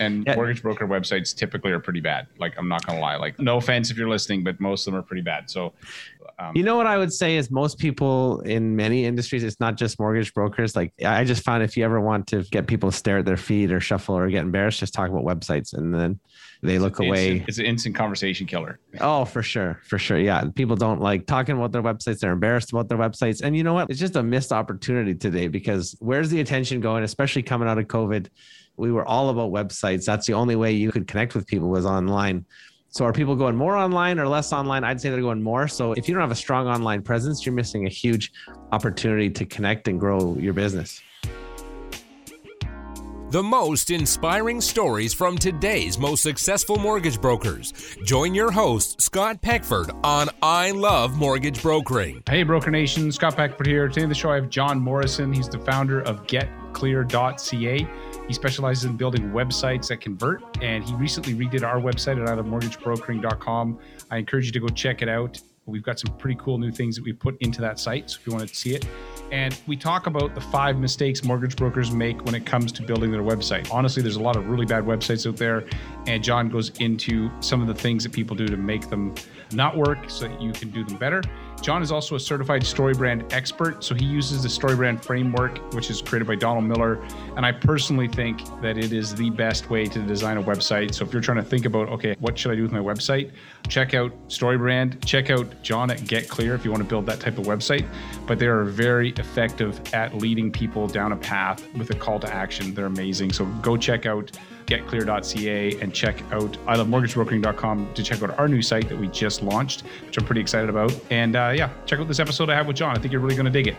And Yeah. mortgage broker websites typically are pretty bad. Like I'm not gonna lie. Like no offense if you're listening, but most of them are pretty bad. So um, You know what I would say is most people in many industries, it's not just mortgage brokers. Like I just found if you ever want to get people to stare at their feet or shuffle or get embarrassed, just talk about websites and then they look it's, away. it's an instant conversation killer. Oh, for sure. For sure. Yeah. People don't like talking about their websites. They're embarrassed about their websites. And you know what? It's just a missed opportunity today because where's the attention going, especially coming out of COVID? We were all about websites. That's the only way you could connect with people was online. So are people going more online or less online? I'd say they're going more. So if you don't have a strong online presence, you're missing a huge opportunity to connect and grow your business. The most inspiring stories from today's most successful mortgage brokers. Join your host, Scott Peckford, on I Love Mortgage Brokering. Hey, Broker Nation, Scott Peckford here. Today on the show, I have John Morrison. He's the founder of GetClear.ca. He specializes in building websites that convert, and he recently redid our website at ilovemortgagebrokering.com. I encourage you to go check it out. We've got some pretty cool new things that we put into that site, so if you want to see it. And we talk about the five mistakes mortgage brokers make when it comes to building their website. Honestly, there's a lot of really bad websites out there, and John goes into some of the things that people do to make them not work so that you can do them better. John is also a certified StoryBrand expert, so he uses the StoryBrand framework, which is created by Donald Miller. And I personally think that it is the best way to design a website. So if you're trying to think about, okay, what should I do with my website? Check out StoryBrand, check out John at Get Clear if you want to build that type of website. But they are very effective at leading people down a path with a call to action. They're amazing. So go check out getclear.ca and check out ilovemortgagebrokering.com to check out our new site that we just launched, which I'm pretty excited about. And uh, yeah, check out this episode I have with John. I think you're really going to dig it.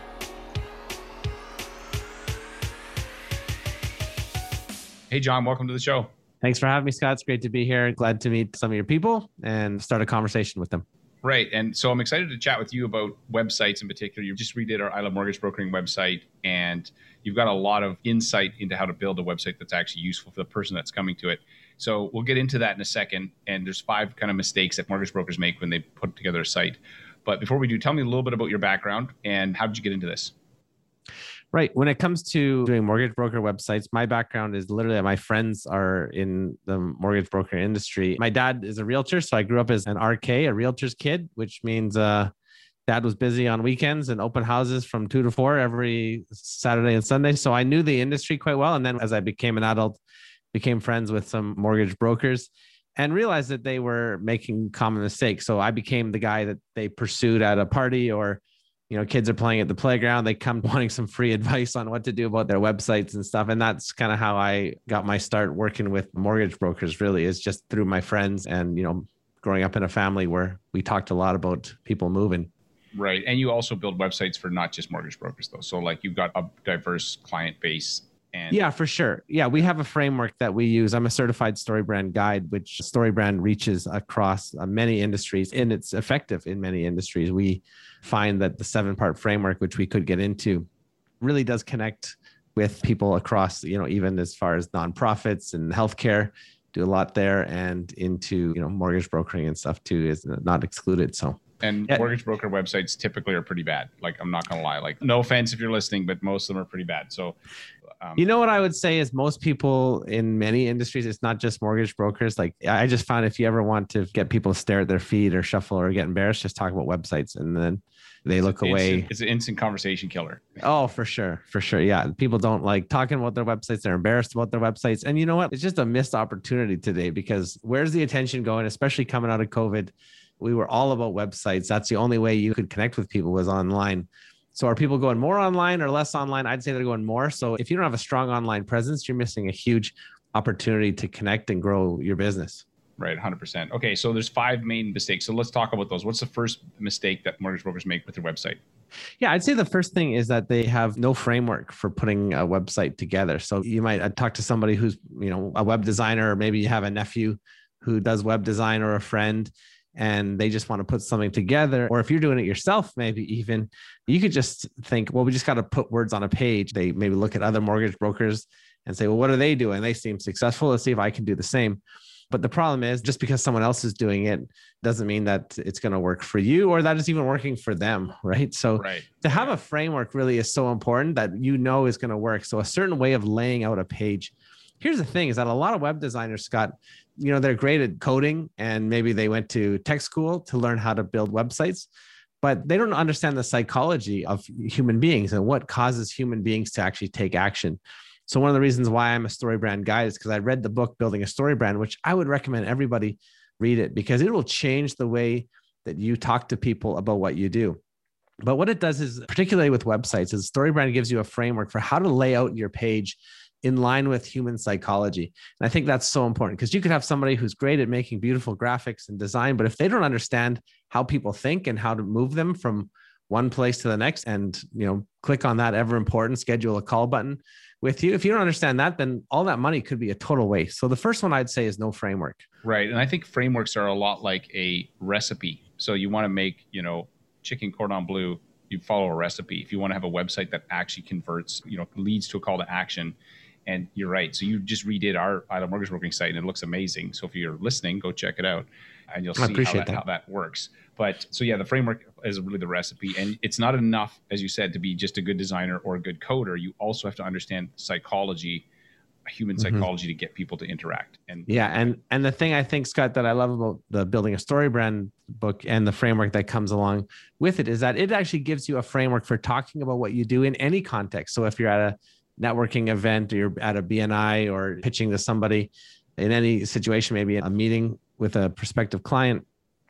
Hey, John, welcome to the show. Thanks for having me, Scott. It's great to be here. Glad to meet some of your people and start a conversation with them. Right. And so I'm excited to chat with you about websites in particular. You just redid our I Love Mortgage Brokering website, and you've got a lot of insight into how to build a website that's actually useful for the person that's coming to it. So we'll get into that in a second. And there's five kind of mistakes that mortgage brokers make when they put together a site. But before we do, tell me a little bit about your background and how did you get into this? Right. When it comes to doing mortgage broker websites, my background is literally my friends are in the mortgage broker industry. My dad is a realtor, so I grew up as an RK, a realtor's kid, which means uh, dad was busy on weekends and open houses from two to four every Saturday and Sunday. So I knew the industry quite well. And then as I became an adult, became friends with some mortgage brokers and realized that they were making common mistakes. So I became the guy that they pursued at a party or you know kids are playing at the playground they come wanting some free advice on what to do about their websites and stuff and that's kind of how i got my start working with mortgage brokers really is just through my friends and you know growing up in a family where we talked a lot about people moving Right. And you also build websites for not just mortgage brokers, though. So, like, you've got a diverse client base. And yeah for sure yeah we have a framework that we use i'm a certified storybrand guide which storybrand reaches across uh, many industries and it's effective in many industries we find that the seven part framework which we could get into really does connect with people across you know even as far as nonprofits and healthcare do a lot there and into you know mortgage brokering and stuff too is not excluded so And Yeah. mortgage broker websites typically are pretty bad. Like, I'm not going to lie. Like, no offense if you're listening, but most of them are pretty bad. So, um, You know what I would say is most people in many industries, it's not just mortgage brokers. Like I just found if you ever want to get people to stare at their feet or shuffle or get embarrassed, just talk about websites and then they look it's, away. it's an instant conversation killer. Oh, for sure. For sure. Yeah. People don't like talking about their websites. They're embarrassed about their websites. And you know what? It's just a missed opportunity today because where's the attention going, especially coming out of COVID? We were all about websites. That's the only way you could connect with people was online. So are people going more online or less online? I'd say they're going more. So if you don't have a strong online presence, you're missing a huge opportunity to connect and grow your business. Right. 100%. Okay. So, there's five main mistakes. So, let's talk about those. What's the first mistake that mortgage brokers make with their website? Yeah, I'd say the first thing is that they have no framework for putting a website together. So you might uh, talk to somebody who's, you know, a web designer, or maybe you have a nephew who does web design or a friend, and they just want to put something together. Or if you're doing it yourself, maybe even you could just think, well, we just got to put words on a page. They maybe look at other mortgage brokers and say, well, what are they doing? They seem successful. Let's see if I can do the same. But the problem is just because someone else is doing it doesn't mean that it's going to work for you or that it's even working for them. Right. So Right. to have a framework really is so important that you know is going to work. So a certain way of laying out a page here's the thing is that a lot of web designers, Scott, you know, they're great at coding and maybe they went to tech school to learn how to build websites, but they don't understand the psychology of human beings and what causes human beings to actually take action. So one of the reasons why I'm a story brand guide is because I read the book Building a Story Brand, which I would recommend everybody read it because it will change the way that you talk to people about what you do. But what it does is, particularly with websites, is StoryBrand gives you a framework for how to lay out your page in line with human psychology. And I think that's so important because you could have somebody who's great at making beautiful graphics and design, but if they don't understand how people think and how to move them from one place to the next and you know click on that ever important schedule a call button with you if you don't understand that then all that money could be a total waste. So the first one i'd say is no framework. Right and i think frameworks are a lot like a recipe. So you want to make you know chicken cordon bleu you follow a recipe. If you want to have a website that actually converts you know leads to a call to action and you're right so you just redid our I love mortgage broking site and it looks amazing so if you're listening go check it out and you'll see how that, that. how that works but so yeah the framework is really the recipe and it's not enough as you said to be just a good designer or a good coder you also have to understand psychology human mm-hmm. psychology mm-hmm. to get people to interact and yeah and and the thing i think scott that i love about the building a story brand book and the framework that comes along with it is that it actually gives you a framework for talking about what you do in any context so if you're at a networking event or you're at a bni or pitching to somebody in any situation maybe a meeting with a prospective client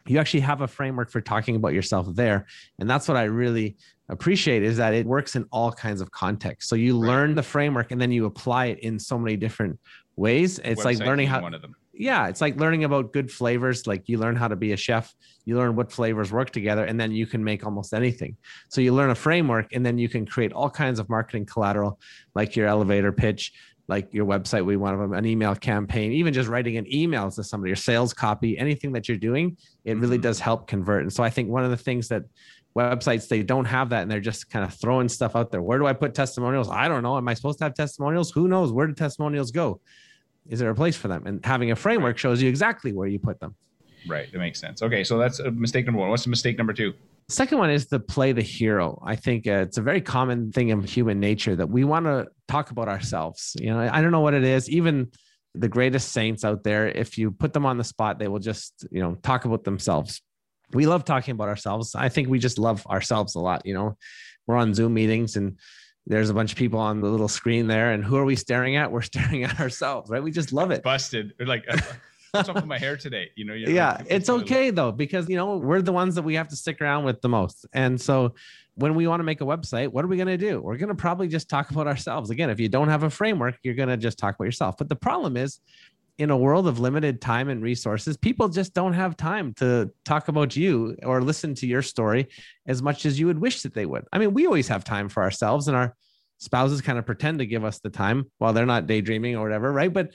you actually have a framework for talking about yourself there. And that's what i really appreciate is that it works in all kinds of contexts. So you right. learn the framework and then you apply it in so many different ways. It's Website like learning how one of them yeah it's like learning about good flavors like you learn how to be a chef you learn what flavors work together and then you can make almost anything. So you learn a framework and then you can create all kinds of marketing collateral like your elevator pitch like your website we want an email campaign even just writing an email to somebody your sales copy anything that you're doing it really mm-hmm. does help convert. And so i think one of the things that websites they don't have that and they're just kind of throwing stuff out there. Where do i put testimonials? I don't know. Am i supposed to have testimonials? Who knows? Where do testimonials go is there a place for them and having a framework shows you exactly where you put them right that makes sense okay so that's mistake number one what's the mistake number two Second one is to play the hero. I think uh, it's a very common thing in human nature that we want to talk about ourselves. You know, I don't know what it is. Even the greatest saints out there, if you put them on the spot, they will just, you know, talk about themselves. We love talking about ourselves. I think we just love ourselves a lot. You know, we're on Zoom meetings and there's a bunch of people on the little screen there. And who are we staring at? We're staring at ourselves, right? We just love it. Busted. Like, what's up with my hair today? You know, yeah, it's okay though, because you know, we're the ones that we have to stick around with the most. And so when we want to make a website, what are we going to do? We're going to probably just talk about ourselves. Again, if you don't have a framework, you're going to just talk about yourself. But the problem is, in a world of limited time and resources, people just don't have time to talk about you or listen to your story as much as you would wish that they would. I mean, we always have time for ourselves, and our spouses kind of pretend to give us the time while they're not daydreaming or whatever, right? But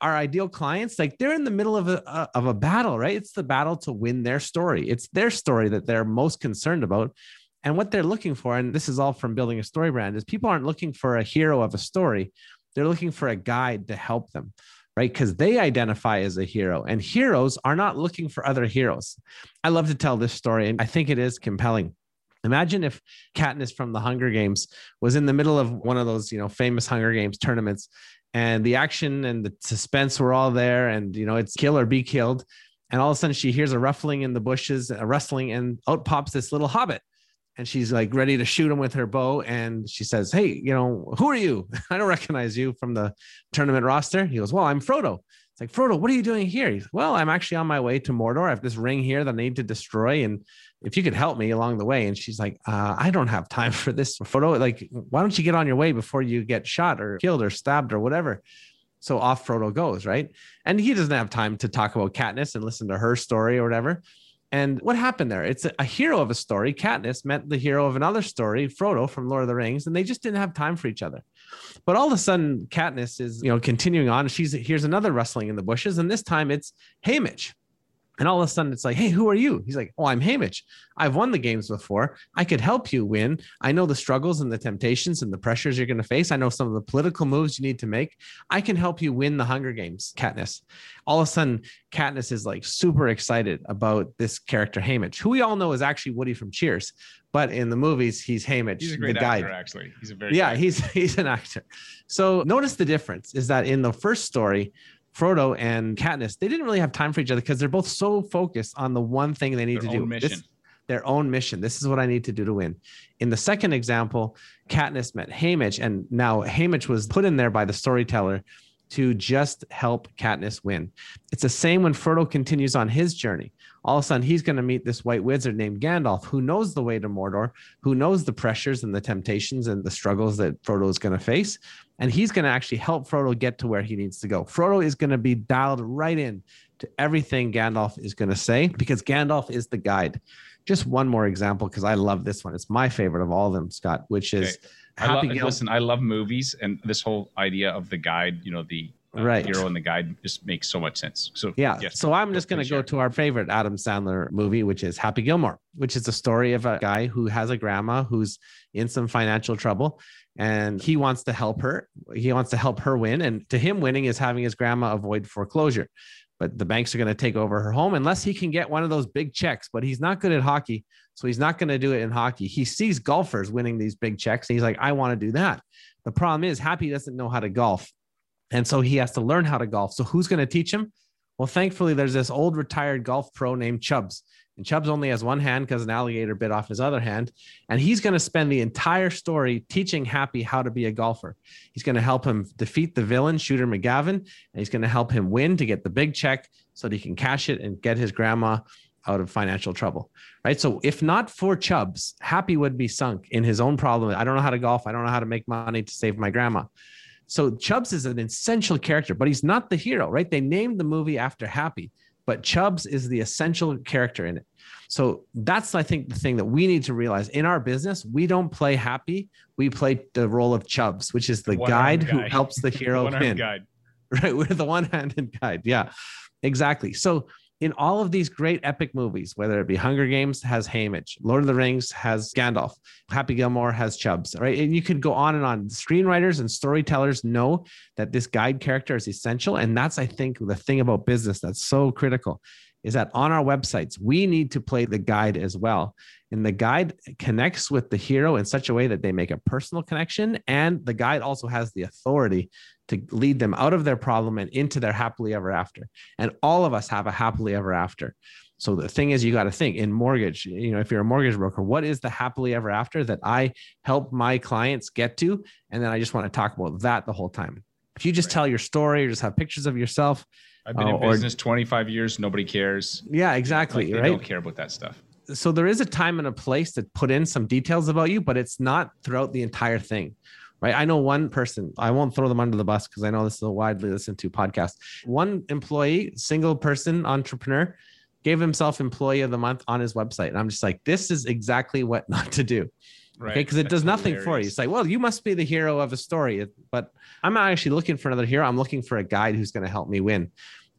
our ideal clients like they're in the middle of a of a battle right? It's the battle to win their story. It's their story that they're most concerned about. And what they're looking for and this is all from building a story brand is people aren't looking for a hero of a story. They're looking for a guide to help them right? Because they identify as a hero and heroes are not looking for other heroes. I love to tell this story and i think it is compelling. Imagine if Katniss from the Hunger Games was in the middle of one of those, you know, famous Hunger Games tournaments and the action and the suspense were all there and you know it's kill or be killed and all of a sudden she hears a ruffling in the bushes a rustling and out pops this little hobbit and she's like ready to shoot him with her bow and she says hey you know who are you i don't recognize you from the tournament roster he goes well i'm frodo it's like frodo what are you doing here he's well i'm actually on my way to mordor i have this ring here that i need to destroy and if you could help me along the way. And she's like, uh, I don't have time for this Frodo. Like, why don't you get on your way before you get shot or killed or stabbed or whatever? So off Frodo goes, right? And he doesn't have time to talk about Katniss and listen to her story or whatever. And what happened there? It's a, hero of a story. Katniss met the hero of another story, Frodo from Lord of the Rings, and they just didn't have time for each other. But all of a sudden, Katniss is, you know, continuing on. She's here's another rustling in the bushes, and this time it's Haymitch And all of a sudden, it's like, hey, who are you? He's like, oh, I'm Haymitch. I've won the games before. I could help you win. I know the struggles and the temptations and the pressures you're going to face. I know some of the political moves you need to make. I can help you win the Hunger Games, Katniss. All of a sudden, Katniss is like super excited about this character, Haymitch, who we all know is actually Woody from Cheers. But in the movies, he's Haymitch, He's a great the guide. actor, actually. He's a very Yeah, he's he's an actor. So notice the difference is that in the first story, Frodo and Katniss, they didn't really have time for each other because they're both so focused on the one thing they need Their to do. own This- their own mission. This is what I need to do to win. In the second example, Katniss met Haymitch, and now Haymitch was put in there by the storyteller to just help Katniss win. It's the same when Frodo continues on his journey. All of a sudden, he's going to meet this white wizard named Gandalf, who knows the way to Mordor, who knows the pressures and the temptations and the struggles that Frodo is going to face. And he's going to actually help Frodo get to where he needs to go. Frodo is going to be dialed right in to everything Gandalf is going to say because Gandalf is the guide. Just one more example because I love this one. It's my favorite of all of them, Scott, which is Okay. I love, listen, I love movies and this whole idea of the guide, you know, the uh, Right. hero and the guide just makes so much sense. So Yeah. yes, so I'm just going to go to our favorite Adam Sandler movie, which is Happy Gilmore, which is the story of a guy who has a grandma who's in some financial trouble and he wants to help her. He wants to help her win. And to him, winning is having his grandma avoid foreclosure. But the banks are going to take over her home unless he can get one of those big checks. But he's not good at hockey. So he's not going to do it in hockey. He sees golfers winning these big checks. And he's like, I want to do that. The problem is, Happy doesn't know how to golf. And so he has to learn how to golf. So who's going to teach him? Well, thankfully, there's this old retired golf pro named Chubbs. And Chubbs only has one hand because an alligator bit off his other hand. And he's going to spend the entire story teaching Happy how to be a golfer. He's going to help him defeat the villain, Shooter McGavin. And he's going to help him win to get the big check so that he can cash it and get his grandma out of financial trouble. Right. So if not for Chubbs, Happy would be sunk in his own problem. I don't know how to golf. I don't know how to make money to save my grandma. So Chubbs is an essential character, but he's not the hero, right? They named the movie after Happy, but Chubbs is the essential character in it. So that's, I think, the thing that we need to realize in our business. We don't play Happy, we play the role of Chubbs, which is the guide who helps the hero win. guide. Right. We're the one handed guide. Yeah, exactly. So in all of these great epic movies, whether it be Hunger Games has Haymitch, Lord of the Rings has Gandalf, Happy Gilmore has Chubbs, right? And you could go on and on. Screenwriters and storytellers know that this guide character is essential. And that's, I think, the thing about business that's so critical is that on our websites, we need to play the guide as well. And the guide connects with the hero in such a way that they make a personal connection. And the guide also has the authority to lead them out of their problem and into their happily ever after. And all of us have a happily ever after. So the thing is, you got to think in mortgage, you know, if you're a mortgage broker, what is the happily ever after that I help my clients get to? And then I just want to talk about that the whole time. If you just Right. tell your story or just have pictures of yourself, I've been Oh, in or- business 25 years. Nobody cares. yeah, exactly, Like, they right? don't care about that stuff. so there is a time and a place to put in some details about you, but it's not throughout the entire thing. Right. I know one person, I won't throw them under the bus because I know this is a widely listened to podcast. One employee, single person entrepreneur, gave himself employee of the month on his website. And I'm just like, this is exactly what not to do. Right. Okay. Because it That's does nothing for you. It's like, well, you must be the hero of a story. But I'm not actually looking for another hero. I'm looking for a guide who's going to help me win.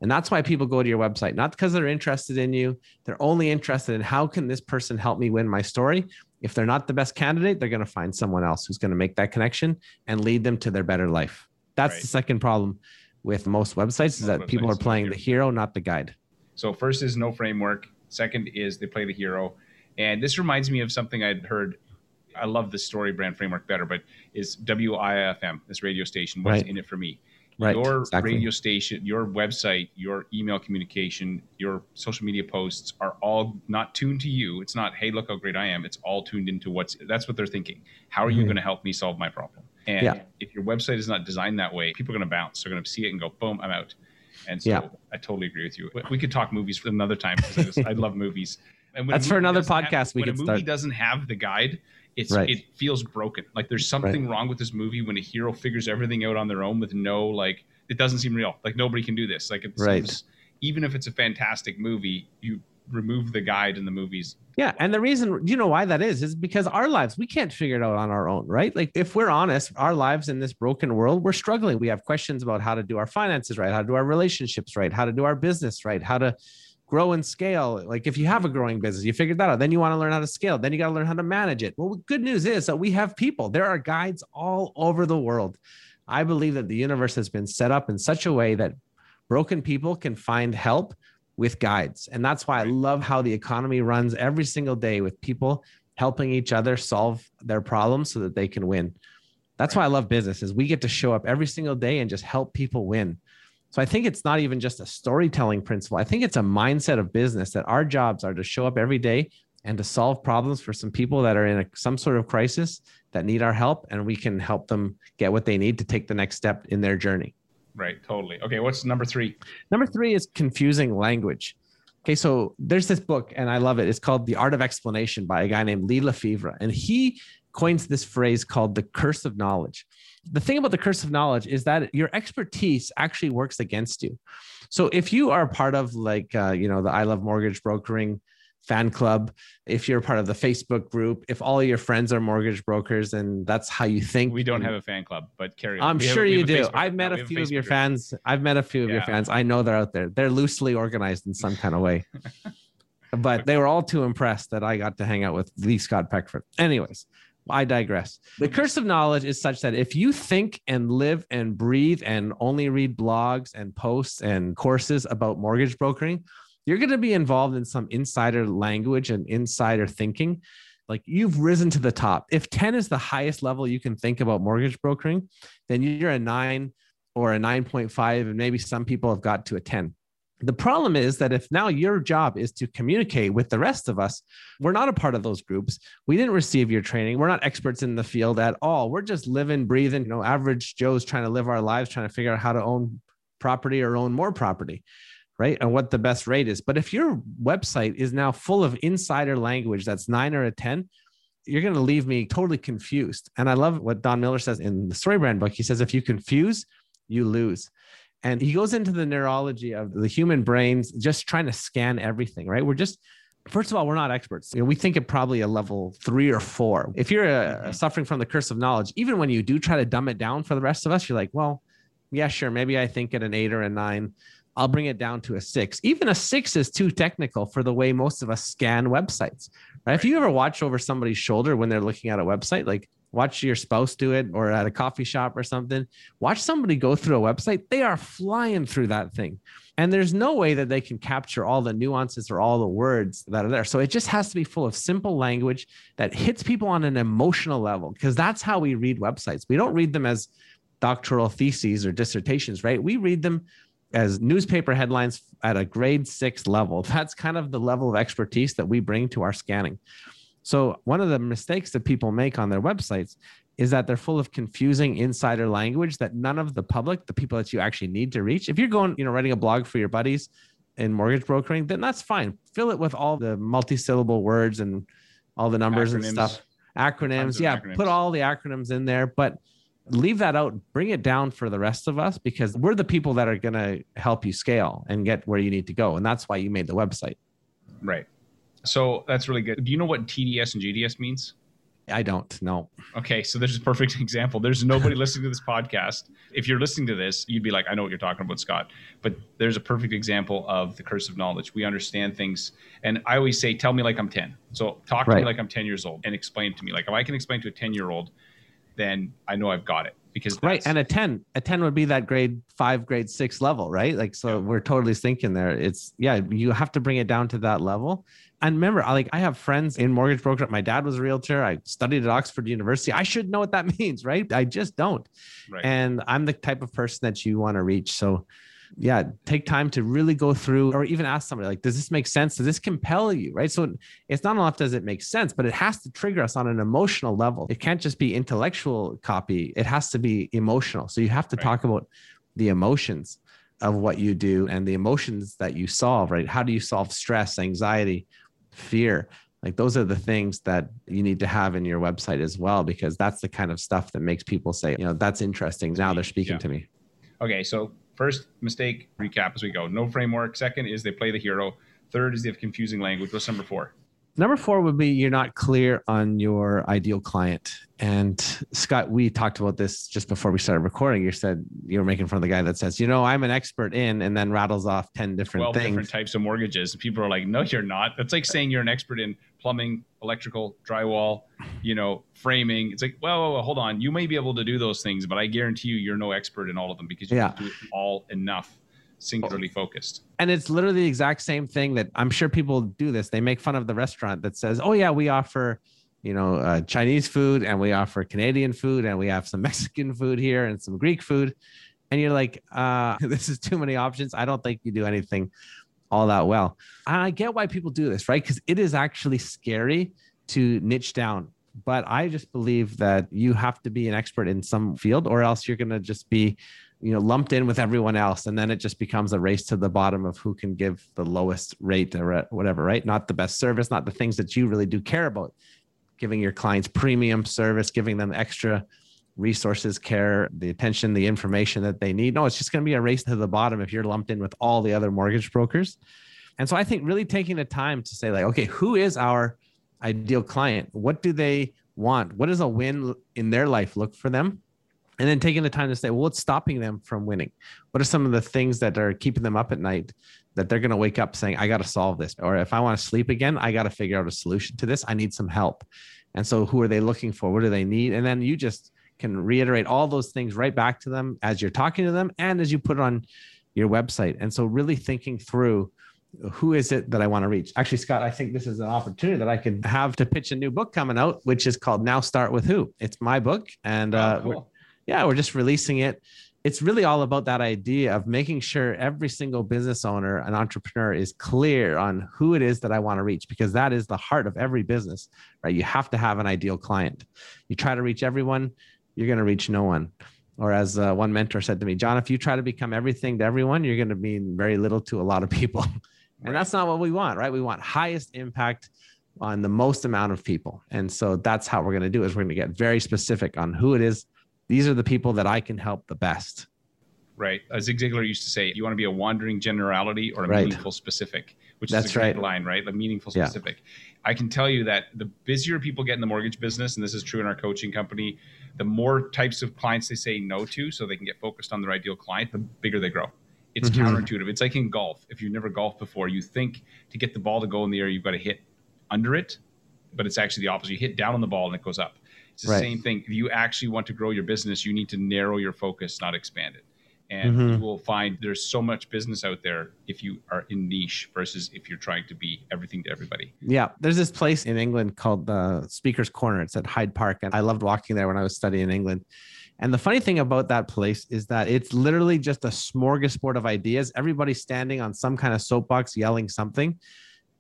And that's why people go to your website, not because they're interested in you. They're only interested in how can this person help me win my story? If they're not the best candidate, they're going to find someone else who's going to make that connection and lead them to their better life. That's Right. the second problem with most websites is Most that people are playing the hero, not the guide. So first is no framework. Second is they play the hero. And this reminds me of something I'd heard. I love the story brand framework better, but is WIFM, this radio station. What's Right. in it for me? Right, Your exactly. radio station, your website, your email communication, your social media posts are all not tuned to you. It's not, hey, look how great I am. It's all tuned into what's that's what they're thinking. How are you Mhm. going to help me solve my problem? And Yeah. if your website is not designed that way, people are going to bounce. They're going to see it and go, boom, I'm out. And so Yeah. I totally agree with you. We could talk movies for another time because I, I love movies. And That's for another doesn't have- podcast we when could a movie start. doesn't have the guide, it's Right. it feels broken. Like there's something wrong with this movie when a hero figures everything out on their own with no like. It doesn't seem real. Like nobody can do this. Like it Right. seems, even if it's a fantastic movie, you remove the guide in the movies. Yeah. And the reason, you know, why that is, is because our lives, we can't figure it out on our own, right? Like, if we're honest, our lives in this broken world, we're struggling. We have questions about how to do our finances right, how to do our relationships right, how to do our business right, how to grow and scale. Like if you have a growing business, you figured that out. Then you want to learn how to scale. Then you got to learn how to manage it. Well, good news is that we have people. There are guides all over the world. I believe that the universe has been set up in such a way that broken people can find help with guides. And that's why I love how the economy runs every single day with people helping each other solve their problems so that they can win. That's why I love business is we get to show up every single day and just help people win. So I think it's not even just a storytelling principle. I think it's a mindset of business that our jobs are to show up every day and to solve problems for some people that are in a, some sort of crisis that need our help and we can help them get what they need to take the next step in their journey. Right, totally. Okay, what's number 3? Number 3 is confusing language. Okay, so there's this book and I love it. It's called The Art of Explanation by a guy named Lee LeFever and he coins this phrase called the curse of knowledge. The thing about the curse of knowledge is that your expertise actually works against you. So if you are part of like uh, you know the I love mortgage brokering fan club, if you're part of the Facebook group, if all your friends are mortgage brokers and that's how you think. We don't have a fan club, but carry on. I'm we sure you do. I've met a few a of your group. fans. I've met a few of yeah. your fans. I know they're out there. They're loosely organized in some kind of way. but they were all too impressed that I got to hang out with Lee Scott Peckford. Anyways, I digress. The curse of knowledge is such that if you think and live and breathe and only read blogs and posts and courses about mortgage brokering, you're going to be involved in some insider language and insider thinking. Like you've risen to the top. If 10 is the highest level you can think about mortgage brokering, then you're a nine or a 9.5. And maybe some people have got to a 10. The problem is that if now your job is to communicate with the rest of us, we're not a part of those groups. We didn't receive your training. We're not experts in the field at all. We're just living, breathing, you know, average Joe's trying to live our lives, trying to figure out how to own property or own more property, right? And what the best rate is. But if your website is now full of insider language that's nine or a 10, you're going to leave me totally confused. And I love what Don Miller says in the StoryBrand book. He says, if you confuse, you lose. And he goes into the neurology of the human brains, just trying to scan everything, right? We're just, first of all, we're not experts. You know, we think it probably a level three or four. If you're uh, mm-hmm. suffering from the curse of knowledge, even when you do try to dumb it down for the rest of us, you're like, well, yeah, sure. Maybe I think at an eight or a nine. I'll bring it down to a six. Even a six is too technical for the way most of us scan websites. Right? If you ever watch over somebody's shoulder when they're looking at a website, like watch your spouse do it or at a coffee shop or something watch somebody go through a website they are flying through that thing. And there's no way that they can capture all the nuances or all the words that are there. So it just has to be full of simple language that hits people on an emotional level because that's how we read websites. We don't read them as doctoral theses or dissertations right? We read them as newspaper headlines at a grade six level that's kind of the level of expertise that we bring to our scanning so one of the mistakes that people make on their websites is that they're full of confusing insider language that none of the public, the people that you actually need to reach. If you're going, you know, writing a blog for your buddies in mortgage brokering, then that's fine. Fill it with all the multi-syllable words and all the numbers acronyms. and stuff. Acronyms, yeah, acronyms. put all the acronyms in there, but leave that out. Bring it down for the rest of us because we're the people that are going to help you scale and get where you need to go, and that's why you made the website. Right. So that's really good. Do you know what TDS and GDS means? I don't know. Okay, so there's a perfect example. There's nobody listening to this podcast. If you're listening to this, you'd be like, I know what you're talking about, Scott. But there's a perfect example of the curse of knowledge. We understand things. And I always say, tell me like I'm 10. So talk to right. me like I'm 10 years old and explain to me. Like if I can explain to a 10 year old, then I know I've got it because right and a 10 a 10 would be that grade 5 grade 6 level right like so yeah. we're totally thinking there it's yeah you have to bring it down to that level and remember, like I have friends in mortgage broker. My dad was a realtor. I studied at Oxford University. I should know what that means, right? I just don't. Right. And I'm the type of person that you want to reach. So yeah, take time to really go through or even ask somebody like, does this make sense? Does this compel you? Right. So it's not enough does it make sense, but it has to trigger us on an emotional level. It can't just be intellectual copy. It has to be emotional. So you have to right. talk about the emotions of what you do and the emotions that you solve, right? How do you solve stress, anxiety, fear like those are the things that you need to have in your website as well because that's the kind of stuff that makes people say you know that's interesting now they're speaking yeah. to me okay so first mistake recap as we go. No framework. Second is they play the hero. Third is they have confusing language. What's number four Number four would be you're not clear on your ideal client. And Scott, we talked about this just before we started recording. You said you were making fun of the guy that says, you know, I'm an expert in, and then rattles off 10 different 12 things. different types of mortgages. People are like, no, you're not. That's like saying you're an expert in plumbing, electrical, drywall, you know, framing. It's like, well, well, hold on. You may be able to do those things, but I guarantee you, you're no expert in all of them because you Yeah. do it all enough, singularly focused. and it's literally the exact same thing that I'm sure people do this. They make fun of the restaurant that says, "Oh yeah, we offer, you know, uh, Chinese food and we offer Canadian food and we have some Mexican food here and some Greek food," and you're like, uh, "This is too many options. I don't think you do anything all that well." And I get why people do this, right? Because it is actually scary to niche down. But I just believe that you have to be an expert in some field, or else you're going to just be you know lumped in with everyone else and then it just becomes a race to the bottom of who can give the lowest rate or uh, whatever right? Not the best service not the things that you really do care about. Giving your clients premium service giving them extra resources care the attention the information that they need. No it's just going to be a race to the bottom if you're lumped in with all the other mortgage brokers. And so i think really taking the time to say like okay who is our ideal client? What do they want? What does a win in their life look for them and then taking the time to say, well, what's stopping them from winning? What are some of the things that are keeping them up at night that they're going to wake up saying, I got to solve this? Or if I want to sleep again, I got to figure out a solution to this. I need some help. And so, who are they looking for? What do they need? And then you just can reiterate all those things right back to them as you're talking to them and as you put it on your website. And so, really thinking through who is it that I want to reach? Actually, Scott, I think this is an opportunity that I could have to pitch a new book coming out, which is called Now Start with Who. It's my book. And uh, Oh, cool. Yeah, we're just releasing it. It's really all about that idea of making sure every single business owner and entrepreneur is clear on who it is that I want to reach because that is the heart of every business, right? You have to have an ideal client. You try to reach everyone, you're going to reach no one. Or as uh, one mentor said to me, John, if you try to become everything to everyone, you're going to mean very little to a lot of people. and that's not what we want, right? We want highest impact on the most amount of people. And so that's how we're going to do is we're going to get very specific on who it is these are the people that I can help the best. Right. As Zig Ziglar used to say, you want to be a wandering generality or a Right. meaningful specific, which That's is a great right. line, right? The meaningful Yeah. specific. I can tell you that the busier people get in the mortgage business, and this is true in our coaching company, the more types of clients they say no to so they can get focused on their ideal client, the bigger they grow. It's Mhm. counterintuitive. It's like in golf. If you've never golfed before, you think to get the ball to go in the air, you've got to hit under it, but it's actually the opposite. You hit down on the ball and it goes up. It's the Right. same thing. If you actually want to grow your business, you need to narrow your focus, not expand it. And Mhm. you will find there's so much business out there if you are in niche versus if you're trying to be everything to everybody. Yeah, there's this place in England called the Speaker's Corner. It's at Hyde Park, and I loved walking there when I was studying in England. And the funny thing about that place is that it's literally just a smorgasbord of ideas. Everybody's standing on some kind of soapbox yelling something.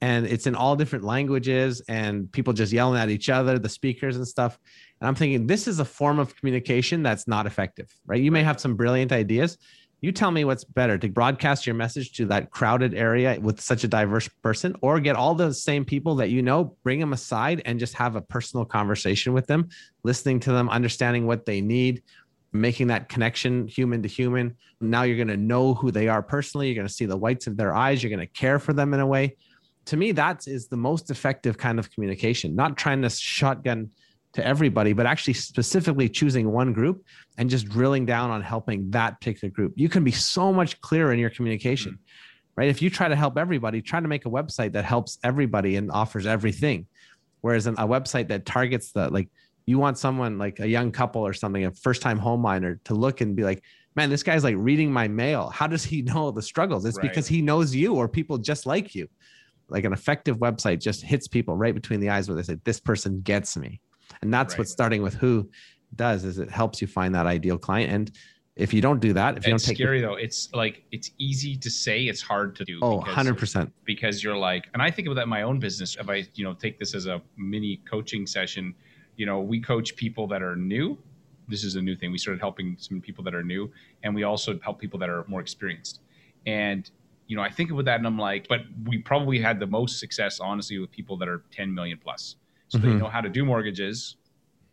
And it's in all different languages and people just yelling at each other, the speakers and stuff. And I'm thinking, this is a form of communication that's not effective, right? You may have some brilliant ideas. You tell me what's better to broadcast your message to that crowded area with such a diverse person or get all the same people that you know, bring them aside and just have a personal conversation with them, listening to them, understanding what they need, making that connection human to human. Now you're going to know who they are personally. You're going to see the whites of their eyes. You're going to care for them in a way. To me, that is the most effective kind of communication, not trying to shotgun to everybody, but actually specifically choosing one group and just drilling down on helping that particular group. You can be so much clearer in your communication, mm-hmm. right? If you try to help everybody, try to make a website that helps everybody and offers everything. Whereas a website that targets the like, you want someone like a young couple or something, a first time home miner to look and be like, man, this guy's like reading my mail. How does he know the struggles? It's Right. because he knows you or people just like you. Like an effective website just hits people right between the eyes where they say, this person gets me. And that's Right. what starting with who does is it helps you find that ideal client. And if you don't do that, if you It's don't take it's scary though. It's like it's easy to say, it's hard to do. oh, because- 100%. because you're like, and I think about that in my own business. If I, you know, take this as a mini coaching session, you know, we coach people that are new. This is a new thing. We started helping some people that are new, and we also help people that are more experienced. And you know, I think about that, and I'm like, but we probably had the most success, honestly, with people that are 10 million plus. So they Mhm. know how to do mortgages.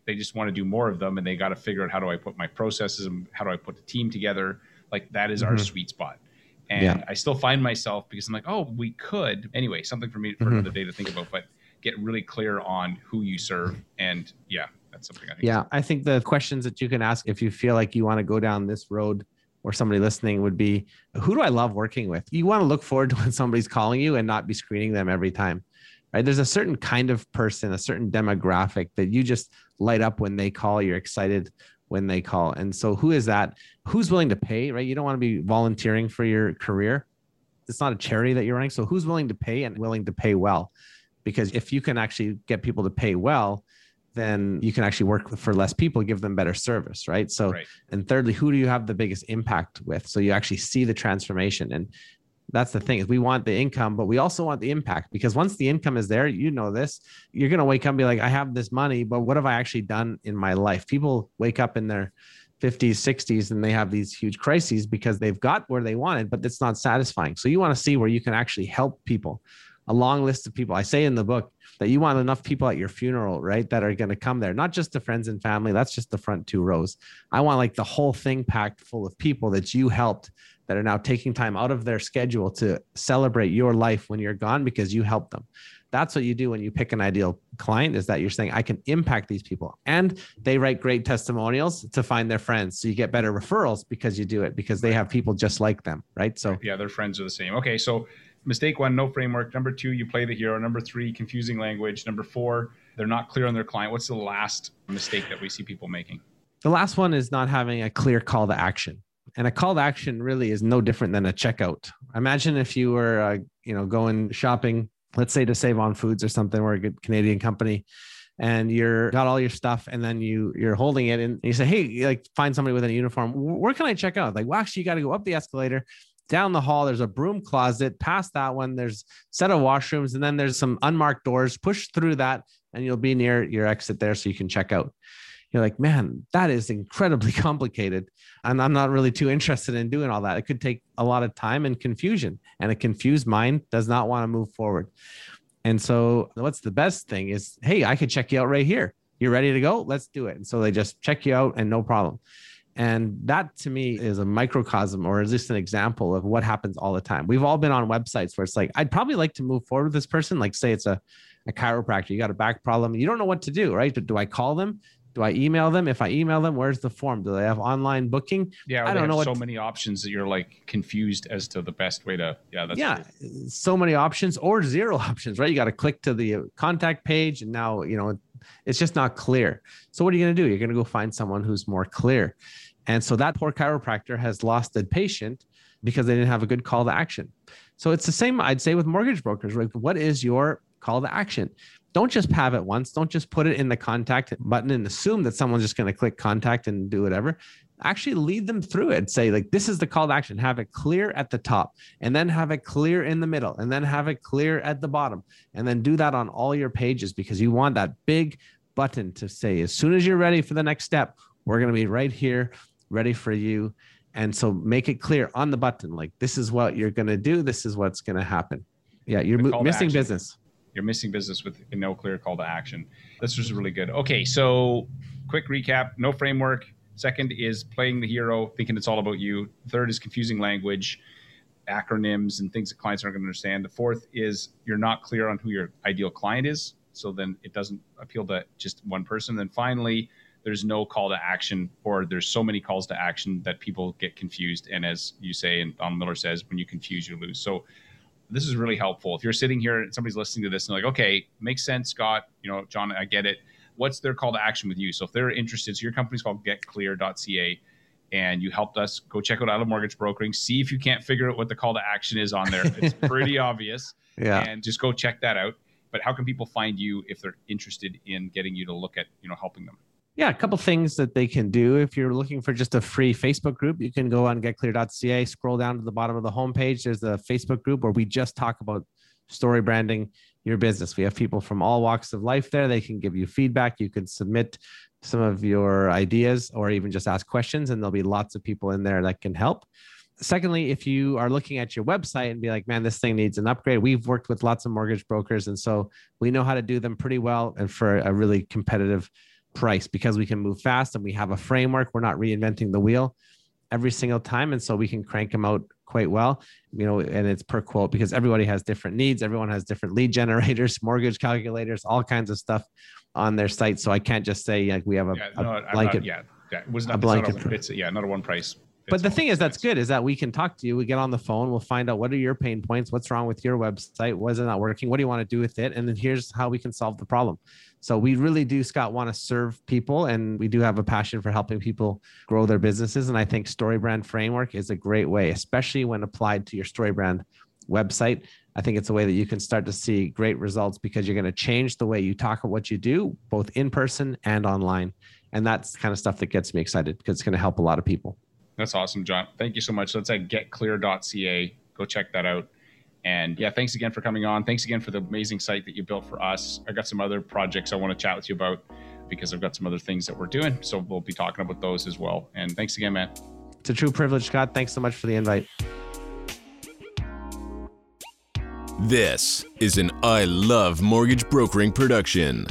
They just want to do more of them, and they got to figure out how do I put my processes and how do I put the team together. Like that is our Mhm. sweet spot. And Yeah. I still find myself because I'm like, oh, we could anyway. Something for me for Mhm. another day to think about. But get really clear on who you serve. And yeah, that's something I think. Yeah, I think the questions that you can ask if you feel like you want to go down this road or somebody listening would be who do I love working with? You want to look forward to when somebody's calling you and not be screening them every time. Right? There's a certain kind of person, a certain demographic that you just light up when they call, you're excited when they call. And so who is that? Who's willing to pay, right? You don't want to be volunteering for your career. It's not a charity that you're running. So who's willing to pay and willing to pay well? Because if you can actually get people to pay well, then you can actually work for less people, give them better service, right? So, right. and thirdly, who do you have the biggest impact with? So you actually see the transformation. And that's the thing is we want the income, but we also want the impact because once the income is there, you know this, you're going to wake up and be like, I have this money, but what have I actually done in my life? People wake up in their 50s, 60s, and they have these huge crises because they've got where they wanted, but it's not satisfying. So you want to see where you can actually help people a long list of people. I say in the book that you want enough people at your funeral, right? That are going to come there, not just the friends and family. That's just the front two rows. I want like the whole thing packed full of people that you helped that are now taking time out of their schedule to celebrate your life when you're gone because you helped them. That's what you do when you pick an ideal client is that you're saying, I can impact these people. And they write great testimonials to find their friends. So you get better referrals because you do it because they have people just like them. Right. So, yeah, their friends are the same. Okay. So, mistake one, no framework. Number two, you play the hero. Number three, confusing language. Number four, they're not clear on their client. What's the last mistake that we see people making? The last one is not having a clear call to action. And a call to action really is no different than a checkout. Imagine if you were, uh, you know, going shopping, let's say to Save on Foods or something, we're a good Canadian company, and you're got all your stuff, and then you you're holding it, and you say, hey, like find somebody with a uniform. Where can I check out? Like, well, actually, you got to go up the escalator, down the hall there's a broom closet. Past that one there's set of washrooms and then there's some unmarked doors. Push through that and you'll be near your exit there so you can check out. You're like man that is incredibly complicated and i'm not really too interested in doing all that. It could take a lot of time and confusion and a confused mind does not want to move forward. And so what's the best thing is hey i could check you out right here. You're ready to go? Let's do it. And so they just check you out and no problem and that to me is a microcosm or is just an example of what happens all the time. We've all been on websites where it's like, I'd probably like to move forward with this person. Like, say it's a, a chiropractor, you got a back problem, you don't know what to do, right? Do I call them? Do I email them? If I email them, where's the form? Do they have online booking? Yeah, I don't know. so many options that you're like confused as to the best way to. Yeah, that's yeah, so many options or zero options, right? You got to click to the contact page, and now you know it's just not clear. So what are you going to do? You're going to go find someone who's more clear. And so that poor chiropractor has lost a patient because they didn't have a good call to action. So it's the same, I'd say, with mortgage brokers. Like, What is your call to action? Don't just have it once. Don't just put it in the contact button and assume that someone's just going to click contact and do whatever. Actually, lead them through it. Say, like, this is the call to action. Have it clear at the top, and then have it clear in the middle, and then have it clear at the bottom. And then do that on all your pages because you want that big button to say, as soon as you're ready for the next step, we're going to be right here ready for you. And so make it clear on the button, like this is what you're going to do. This is what's going to happen. Yeah, you're mo- missing business. You're missing business with no clear call to action. This was really good. Okay, so quick recap: no framework. Second is playing the hero, thinking it's all about you. Third is confusing language, acronyms, and things that clients aren't going to understand. The fourth is you're not clear on who your ideal client is, so then it doesn't appeal to just one person. Then finally, there's no call to action or there's so many calls to action that people get confused and as you say and don miller says when you confuse you lose so this is really helpful if you're sitting here and somebody's listening to this and like okay makes sense scott you know john i get it what's their call to action with you so if they're interested so your company's called getclear.ca and you helped us go check out I Love Mortgage Brokering. See if you can't figure out what the call to action is on there. It's pretty obvious. Yeah. And just go check that out. But how can people find you if they're interested in getting you to look at, you know, helping them? Yeah, a couple things that they can do. If you're looking for just a free Facebook group, you can go on getclear.ca, scroll down to the bottom of the homepage. There's a Facebook group where we just talk about story branding your business. We have people from all walks of life there. They can give you feedback. You can submit some of your ideas or even just ask questions, and there'll be lots of people in there that can help. Secondly, if you are looking at your website and be like, man, this thing needs an upgrade, we've worked with lots of mortgage brokers. And so we know how to do them pretty well and for a really competitive price because we can move fast and we have a framework. We're not reinventing the wheel. every single time. And so we can crank them out quite well, you know, and it's per quote because everybody has different needs. Everyone has different lead generators, mortgage calculators, all kinds of stuff on their site. So I can't just say like we have a, Yeah, a blanket. Not, yeah, yeah. It was a not, blanket not a, it's yeah, not a one price. But the thing is, that's good is that we can talk to you. We get on the phone. We'll find out what are your pain points, what's wrong with your website, was it not working, what do you want to do with it, and then here's how we can solve the problem. So we really do, Scott, want to serve people, and we do have a passion for helping people grow their businesses. And I think StoryBrand framework is a great way, especially when applied to your StoryBrand website. I think it's a way that you can start to see great results because you're going to change the way you talk about what you do, both in person and online. And that's the kind of stuff that gets me excited because it's going to help a lot of people. That's awesome, John. Thank you so much. So it's at getclear.ca. Go check that out. And yeah, thanks again for coming on. Thanks again for the amazing site that you built for us. I got some other projects I want to chat with you about because I've got some other things that we're doing. So we'll be talking about those as well. And thanks again, man. It's a true privilege, Scott. Thanks so much for the invite. This is an I Love Mortgage Brokering production.